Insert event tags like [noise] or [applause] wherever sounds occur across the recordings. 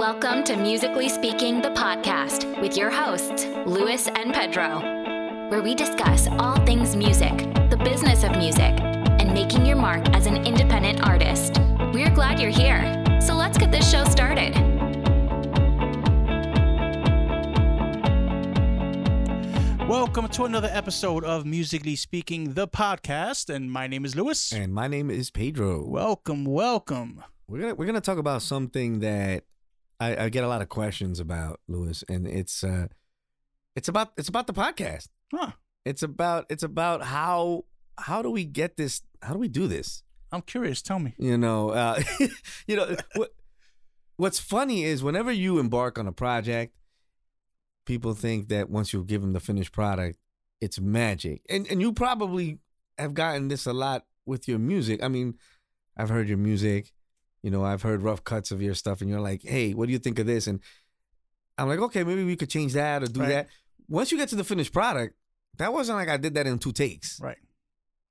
Welcome to Musically Speaking, the podcast with your hosts, Lewis and Pedro, where we discuss all things music, the business of music, and making your mark as an independent artist. We're glad you're here. So let's get this show started. Welcome to another episode of Musically Speaking, the podcast. And my name is Lewis. And my name is Pedro. Welcome, welcome. We're gonna we're gonna talk about something that I, I get a lot of questions about, Luis, and it's uh it's about it's about the podcast. Huh. It's about it's about how how do we get this how do we do this? I'm curious. Tell me. You know, uh [laughs] you know what what's funny is whenever you embark on a project, people think that once you give them the finished product, it's magic. And and you probably have gotten this a lot with your music. I mean, I've heard your music, you know, I've heard rough cuts of your stuff, and you're like, hey, what do you think of this? And I'm like, okay, maybe we could change that or do Right. that. Once you get to the finished product, that wasn't like I did that in two takes. Right.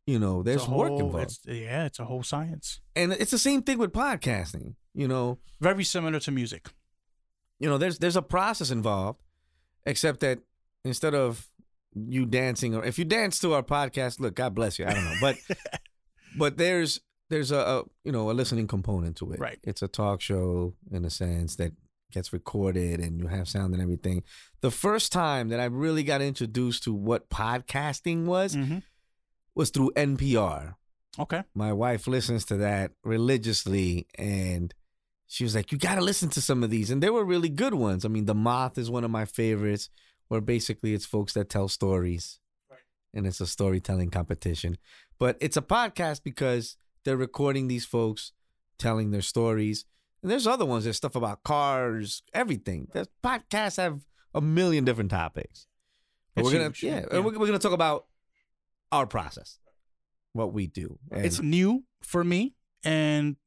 You know, there's a work involved. It's, yeah, it's a whole science. And it's the same thing with podcasting. You know, Very similar to music. you know, there's there's a process involved, except that instead of you dancing or if you dance to our podcast, look, God bless you. I don't know, but [laughs] but there's there's a, a you know a listening component to it. Right. It's a talk show in a sense that gets recorded and you have sound and everything. The first time that I really got introduced to what podcasting was Mhm. was through NPR. Okay. My wife listens to that religiously and she was like, You gotta listen to some of these. And they were really good ones. I mean, The Moth is one of my favorites, where basically it's folks that tell stories. Right. And it's a storytelling competition. But it's a podcast because they're recording these folks telling their stories. And there's other ones, there's stuff about cars, everything. There's podcasts have a million different topics. But we're gonna yeah, yeah. and we're, we're gonna talk about our process. What we do. And It's new for me, and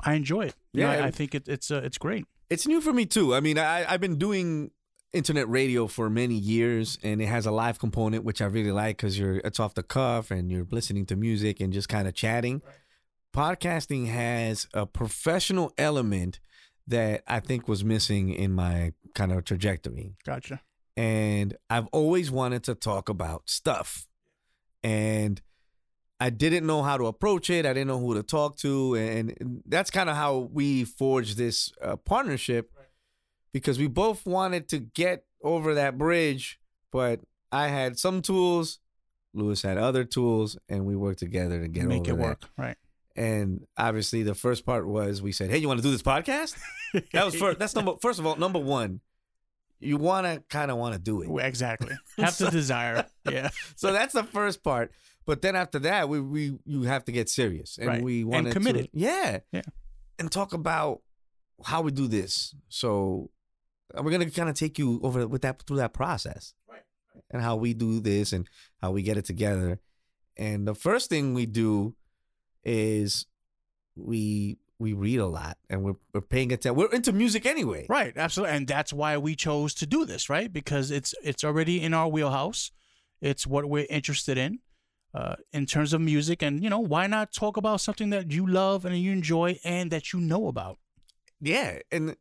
I enjoy it. You know, Yeah. I, I think it, it's uh, it's great. It's new for me too. I mean, I, I've been doing internet radio for many years, and it has a live component, which I really like because you're it's off the cuff and you're listening to music and just kind of chatting. Podcasting has a professional element that I think was missing in my kind of trajectory, Gotcha. and I've always wanted to talk about stuff, and I didn't know how to approach it. I didn't know who to talk to, and that's kind of how we forged this uh, partnership because we both wanted to get over that bridge, but I had some tools, Lewis had other tools, and we worked together to get Make over it that. work. Right. And obviously, the first part was we said, "Hey, you want to do this podcast?" [laughs] That was first. That's number. First of all, number one, you want to kind of want to do it. Exactly. [laughs] Have the desire. Yeah. [laughs] so that's the first part. But then after that, we we you have to get serious, and Right. we want wanted committed. To, yeah, Yeah. and talk about how we do this. So we're gonna kind of take you over with that through that process, Right. and how we do this and how we get it together. And the first thing we do is we we read a lot, and we're we're paying attention. We're into music anyway. Right, absolutely, and that's why we chose to do this, right? Because it's it's already in our wheelhouse. It's what we're interested in, uh, in terms of music, and you know, why not talk about something that you love and you enjoy and that you know about? Yeah, and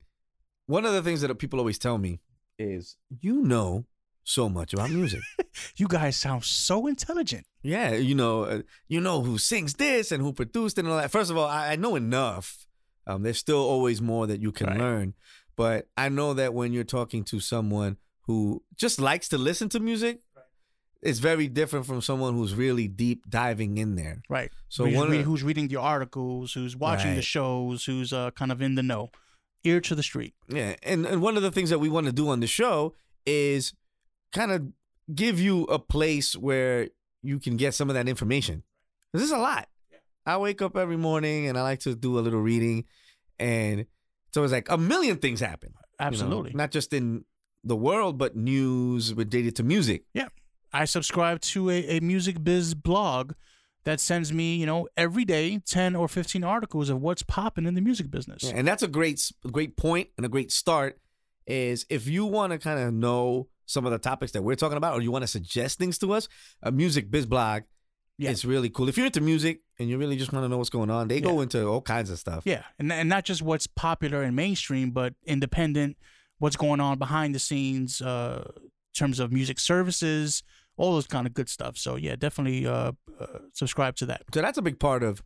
one of the things that people always tell me is, you know so much about music. [laughs] You guys sound so intelligent. yeah, you know, uh, you know who sings this and who produced it and all that. First of all, I, I know enough. Um, there's still always more that you can Right. learn, but I know that when you're talking to someone who just likes to listen to music, it's very different from someone who's really deep diving in there. Right. So who's, one of re- the- who's reading the articles, who's watching the shows, who's uh, kind of in the know, ear to the street. Yeah, and and one of the things that we want to do on the show is kind of give you a place where you can get some of that information. This is a lot. I wake up every morning and I like to do a little reading, and so it's like a million things happen. you know, Absolutely. not just in the world, but news related to music. Yeah, I subscribe to a, a music biz blog that sends me, you know, every day 10 or 15 articles of what's popping in the music business. Yeah, and that's a great great point and a great start. Is if you want to kind of know some of the topics that we're talking about, or you want to suggest things to us, a music biz blog Yeah. It's really cool. If you're into music and you really just want to know what's going on, they go into all kinds of stuff. Yeah, and and not just what's popular and mainstream, but independent, what's going on behind the scenes, uh, in terms of music services, all those kind of good stuff. So yeah, definitely uh, uh, subscribe to that. So that's a big part of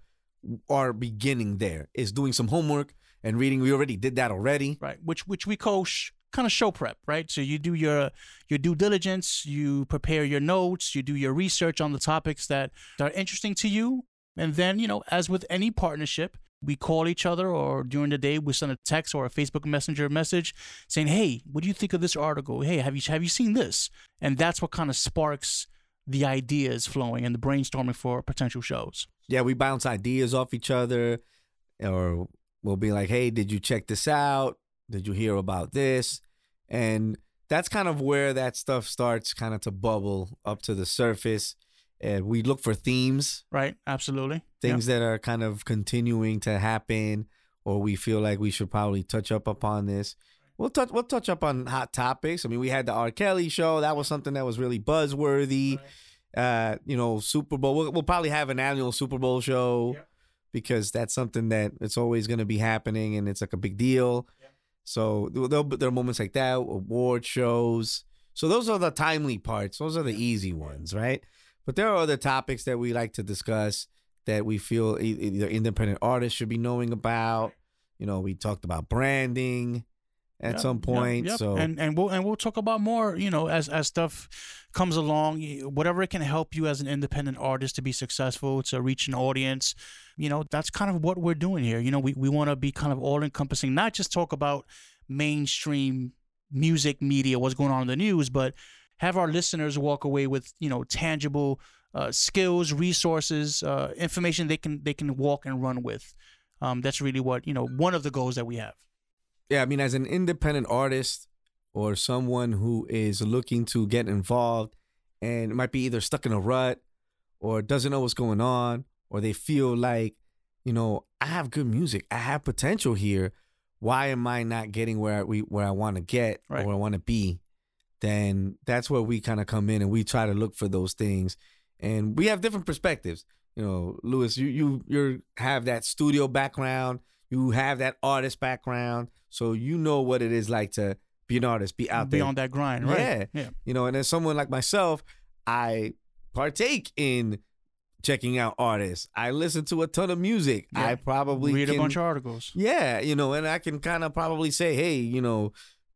our beginning. There is doing some homework and reading. We already did that already. Right, which which we sh- kind of show prep, right? So you do your your due diligence, you prepare your notes, you do your research on the topics that are interesting to you, and then you know, as with any partnership, we call each other or during the day we send a text or a Facebook Messenger message saying, "Hey, what do you think of this article? Hey, have you have you seen this?" And that's what kind of sparks the ideas flowing and the brainstorming for potential shows. Yeah, we bounce ideas off each other, or we'll be like, "Hey, did you check this out? Did you hear about this?" And that's kind of where that stuff starts kind of to bubble up to the surface. And we look for themes, Right? Absolutely. things that are kind of continuing to happen, or we feel like we should probably touch up upon this. We'll touch we'll touch up on hot topics. I mean, we had the R. Kelly show. That was something that was really buzzworthy. Uh, you know, Super Bowl. We'll, we'll probably have an annual Super Bowl show Yep. because that's something that it's always going to be happening, and it's like a big deal. So there'll, there are moments like that, award shows. So those are the timely parts. Those are the easy ones, right? But there are other topics that we like to discuss that we feel either independent artists should be knowing about. You know, we talked about branding at Yep, some point. yep. So and and we'll and we'll talk about more, you know, as as stuff comes along, whatever it can help you as an independent artist to be successful, to reach an audience. You know, that's kind of what we're doing here. You know, we, we want to be kind of all encompassing, not just talk about mainstream music media, what's going on in the news, but have our listeners walk away with, you know, tangible uh, skills, resources, uh, information they can they can walk and run with. Um, that's really what, you know, one of the goals that we have. Yeah, I mean, as an independent artist or someone who is looking to get involved and might be either stuck in a rut or doesn't know what's going on, or they feel like, you know, I have good music, I have potential here. Why am I not getting where we where I want to get Right. or where I want to be? Then that's where we kind of come in and we try to look for those things, and we have different perspectives. You know, Lewis, you you you have that studio background, you have that artist background, so you know what it is like to be an artist, be out be there on that grind, right? Yeah. Yeah. you know, and as someone like myself, I partake in checking out artists. I listen to a ton of music. Yeah. I probably Read can, a bunch of articles. yeah, you know, and I can kind of probably say, hey, you know,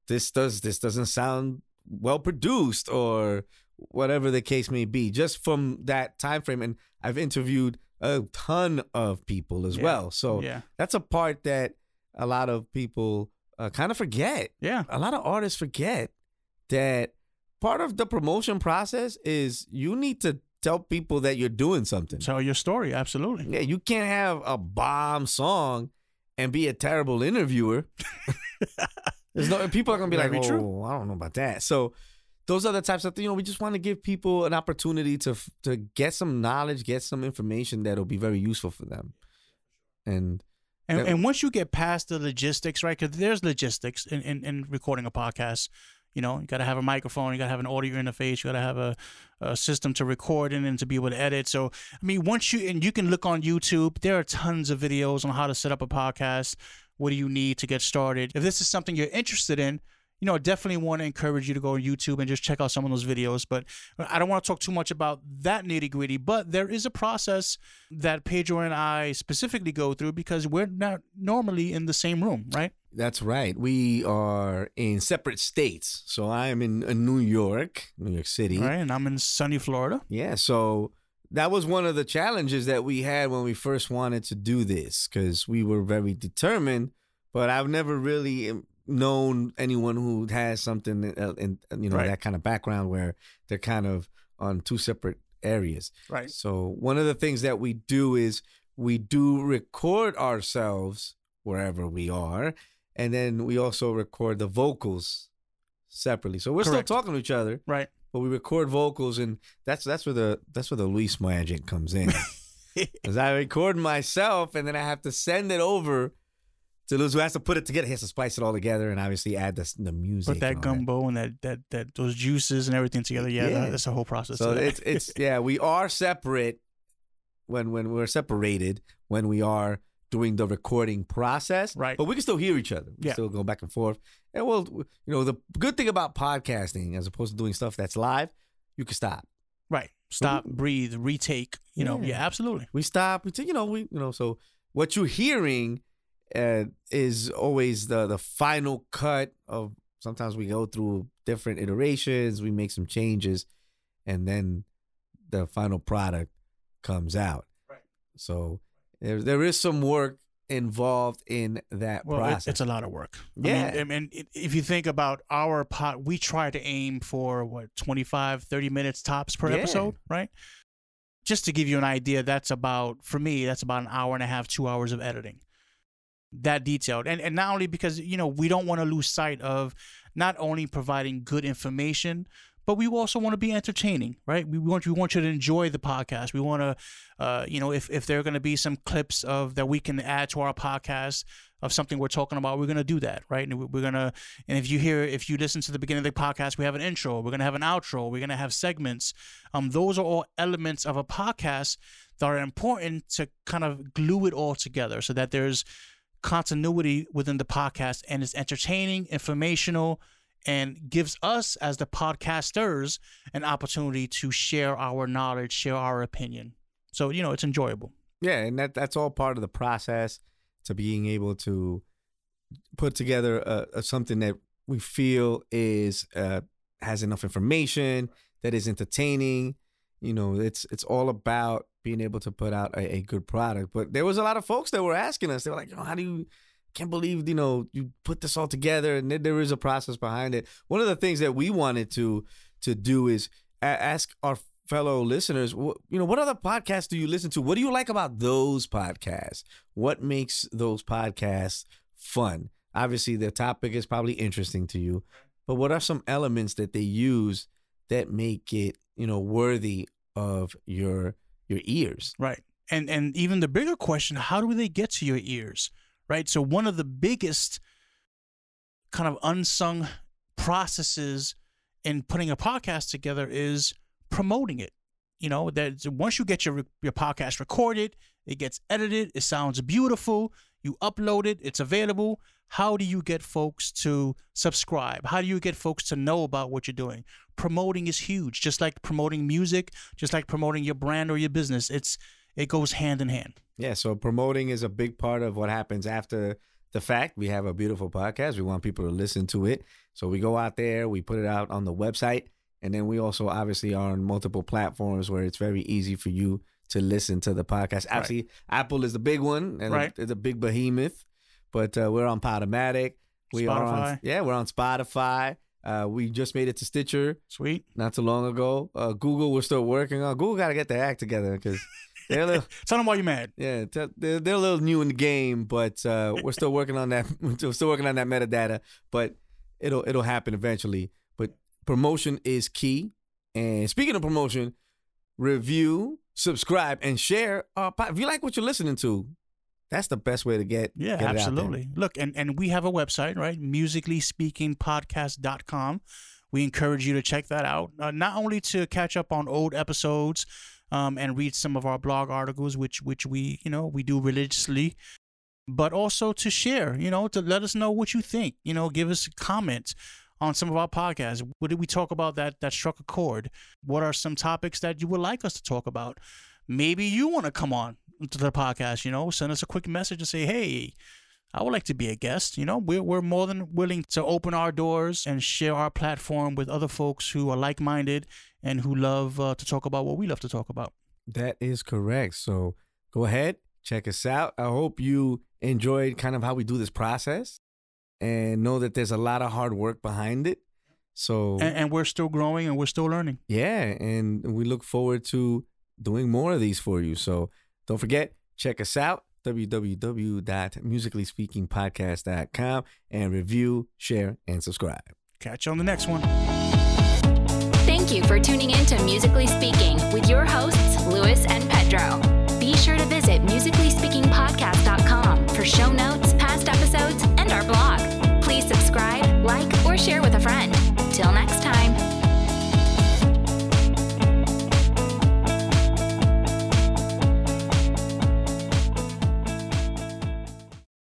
this does this doesn't sound well produced or whatever the case may be, just from that time frame. And I've interviewed a ton of people as Yeah. well, so yeah. that's a part that a lot of people uh, kind of forget Yeah. a lot of artists forget that part of the promotion process is you need to tell people that you're doing something. Tell your story. Absolutely. Yeah, you can't have a bomb song and be a terrible interviewer. [laughs] There's no people are gonna be like, true. "Oh, I don't know about that." So those are the types of things. you know we just want to give people an opportunity to to get some knowledge, get some information that'll be very useful for them. And And, and once you get past the logistics, right? Because there's logistics in, in, in recording a podcast. You know, you got to have a microphone, you got to have an audio interface, you got to have a, a system to record in and to be able to edit. So, I mean, once you, and you can look on YouTube, there are tons of videos on how to set up a podcast. What do you need to get started? If this is something you're interested in, you know, I definitely want to encourage you to go on YouTube and just check out some of those videos. But I don't want to talk too much about that nitty gritty. But there is a process that Pedro and I specifically go through because we're not normally in the same room, right? That's right. We are in separate states. So I am in, in New York, New York City. Right. And I'm in sunny Florida. Yeah. So that was one of the challenges that we had when we first wanted to do this because we were very determined, but I've never really known anyone who has something uh, in, you know, Right. that kind of background where they're kind of on two separate areas. Right. So one of the things that we do is we do record ourselves wherever we are, and then we also record the vocals separately. So we're Correct. still talking to each other, Right. but we record vocals, and that's that's where the that's where the Luis magic comes in. [laughs] Because I record myself, and then I have to send it over to Luis, who has to put it together. He has to splice it all together, and obviously add the the music. Put that gumbo and that, that, that, those juices and everything together. Yeah. Yeah. That, that's a whole process. So it's it's yeah, we are separate, when when we're separated when we are doing the recording process. Right. But we can still hear each other. We Yeah. still go back and forth. And well, you know, the good thing about podcasting as opposed to doing stuff that's live, you can stop. Right. Stop, breathe, retake. You know, Yeah. yeah, absolutely. We stop. We take, you know, we you know, so what you're hearing uh, is always the the final cut of sometimes we go through different iterations, we make some changes, and then the final product comes out. Right. So there there is some work involved in that Well, it- process. it's a lot of work. Yeah. I mean, I mean, it- if you think about our pot, we try to aim for what 25, 30 minutes tops per Yeah. episode, right? Just to give you an idea, that's about for me, that's about an hour and a half, two hours of editing. That detailed, and and not only because you know we don't want to lose sight of not only providing good information, but we also want to be entertaining, right? We want we want you to enjoy the podcast. We want to, uh, you know, if if there are going to be some clips of that we can add to our podcast of something we're talking about, we're going to do that, right? And we- we're going to, and if you hear, if you listen to the beginning of the podcast, we have an intro, we're going to have an outro, we're going to have segments. Um, those are all elements of a podcast that are important to kind of glue it all together so that there's continuity within the podcast and it's entertaining, informational, and gives us as the podcasters an opportunity to share our knowledge, share our opinion. So, you know, it's enjoyable. Yeah, and that that's all part of the process to being able to put together a, a something that we feel is uh, has enough information that is entertaining. You know, it's it's all about being able to put out a, a good product. But there was a lot of folks that were asking us. They were like, "Yo, "How do you?" Can't believe you know you put this all together, and there- is a process behind it. One of the things that we wanted to to do is ask our fellow listeners, you know, what other podcasts do you listen to? What do you like about those podcasts? What makes those podcasts fun? Obviously, the topic is probably interesting to you, but what are some elements that they use that make it, you know, worthy of your your ears? Right. And and even the bigger question, how do they get to your ears? Right? So one of the biggest kind of unsung processes in putting a podcast together is promoting it. You know, that once you get your your podcast recorded, it gets edited, it sounds beautiful, you upload it, it's available. How do you get folks to subscribe? How do you get folks to know about what you're doing? Promoting is huge, just like promoting music, just like promoting your brand or your business. It's it goes hand in hand. Yeah, so promoting is a big part of what happens after the fact. We have a beautiful podcast. We want people to listen to it. So we go out there, we put it out on the website, and then we also obviously are on multiple platforms where it's very easy for you to listen to the podcast. Actually, Apple is the big one and Right. it's a big behemoth, but uh, we're on Podomatic. We are on yeah, we're on Spotify. Uh, we just made it to Stitcher Sweet. not too long ago. Uh, Google, we're still working on. Google got to get their act together because they're a little. [laughs] Tell them why you're mad. Yeah, t- they're, they're a little new in the game, but uh, we're still working on that. [laughs] We're still working on that metadata, but it'll it'll happen eventually. But promotion is key. And speaking of promotion, review, subscribe, and share. Our po- if you like what you're listening to, that's the best way to get. Yeah, get it out there. absolutely. Look, and, and we have a website, right? Musicallyspeakingpodcast.com. We encourage you to check that out, uh, not only to catch up on old episodes um, and read some of our blog articles, which which we you know we do religiously, but also to share, you know, to let us know what you think. You know, give us comments on some of our podcasts. What did we talk about that that struck a chord? What are some topics that you would like us to talk about? Maybe you want to come on to the podcast. You know, send us a quick message and say, hey. I would like to be a guest. You know, we're, we're more than willing to open our doors and share our platform with other folks who are like minded and who love uh, to talk about what we love to talk about. That is correct. So go ahead, check us out. I hope you enjoyed kind of how we do this process and know that there's a lot of hard work behind it. So And, and we're still growing and we're still learning. yeah, and we look forward to doing more of these for you. So don't forget, check us out www.musicallyspeakingpodcast.com and review, share, and subscribe. Catch you on the next one. Thank you for tuning in to Musically Speaking with your hosts, Lewis and Pedro. Be sure to visit musicallyspeakingpodcast.com for show notes, past episodes, and our blog. Please subscribe, like, or share with a friend. Till next time.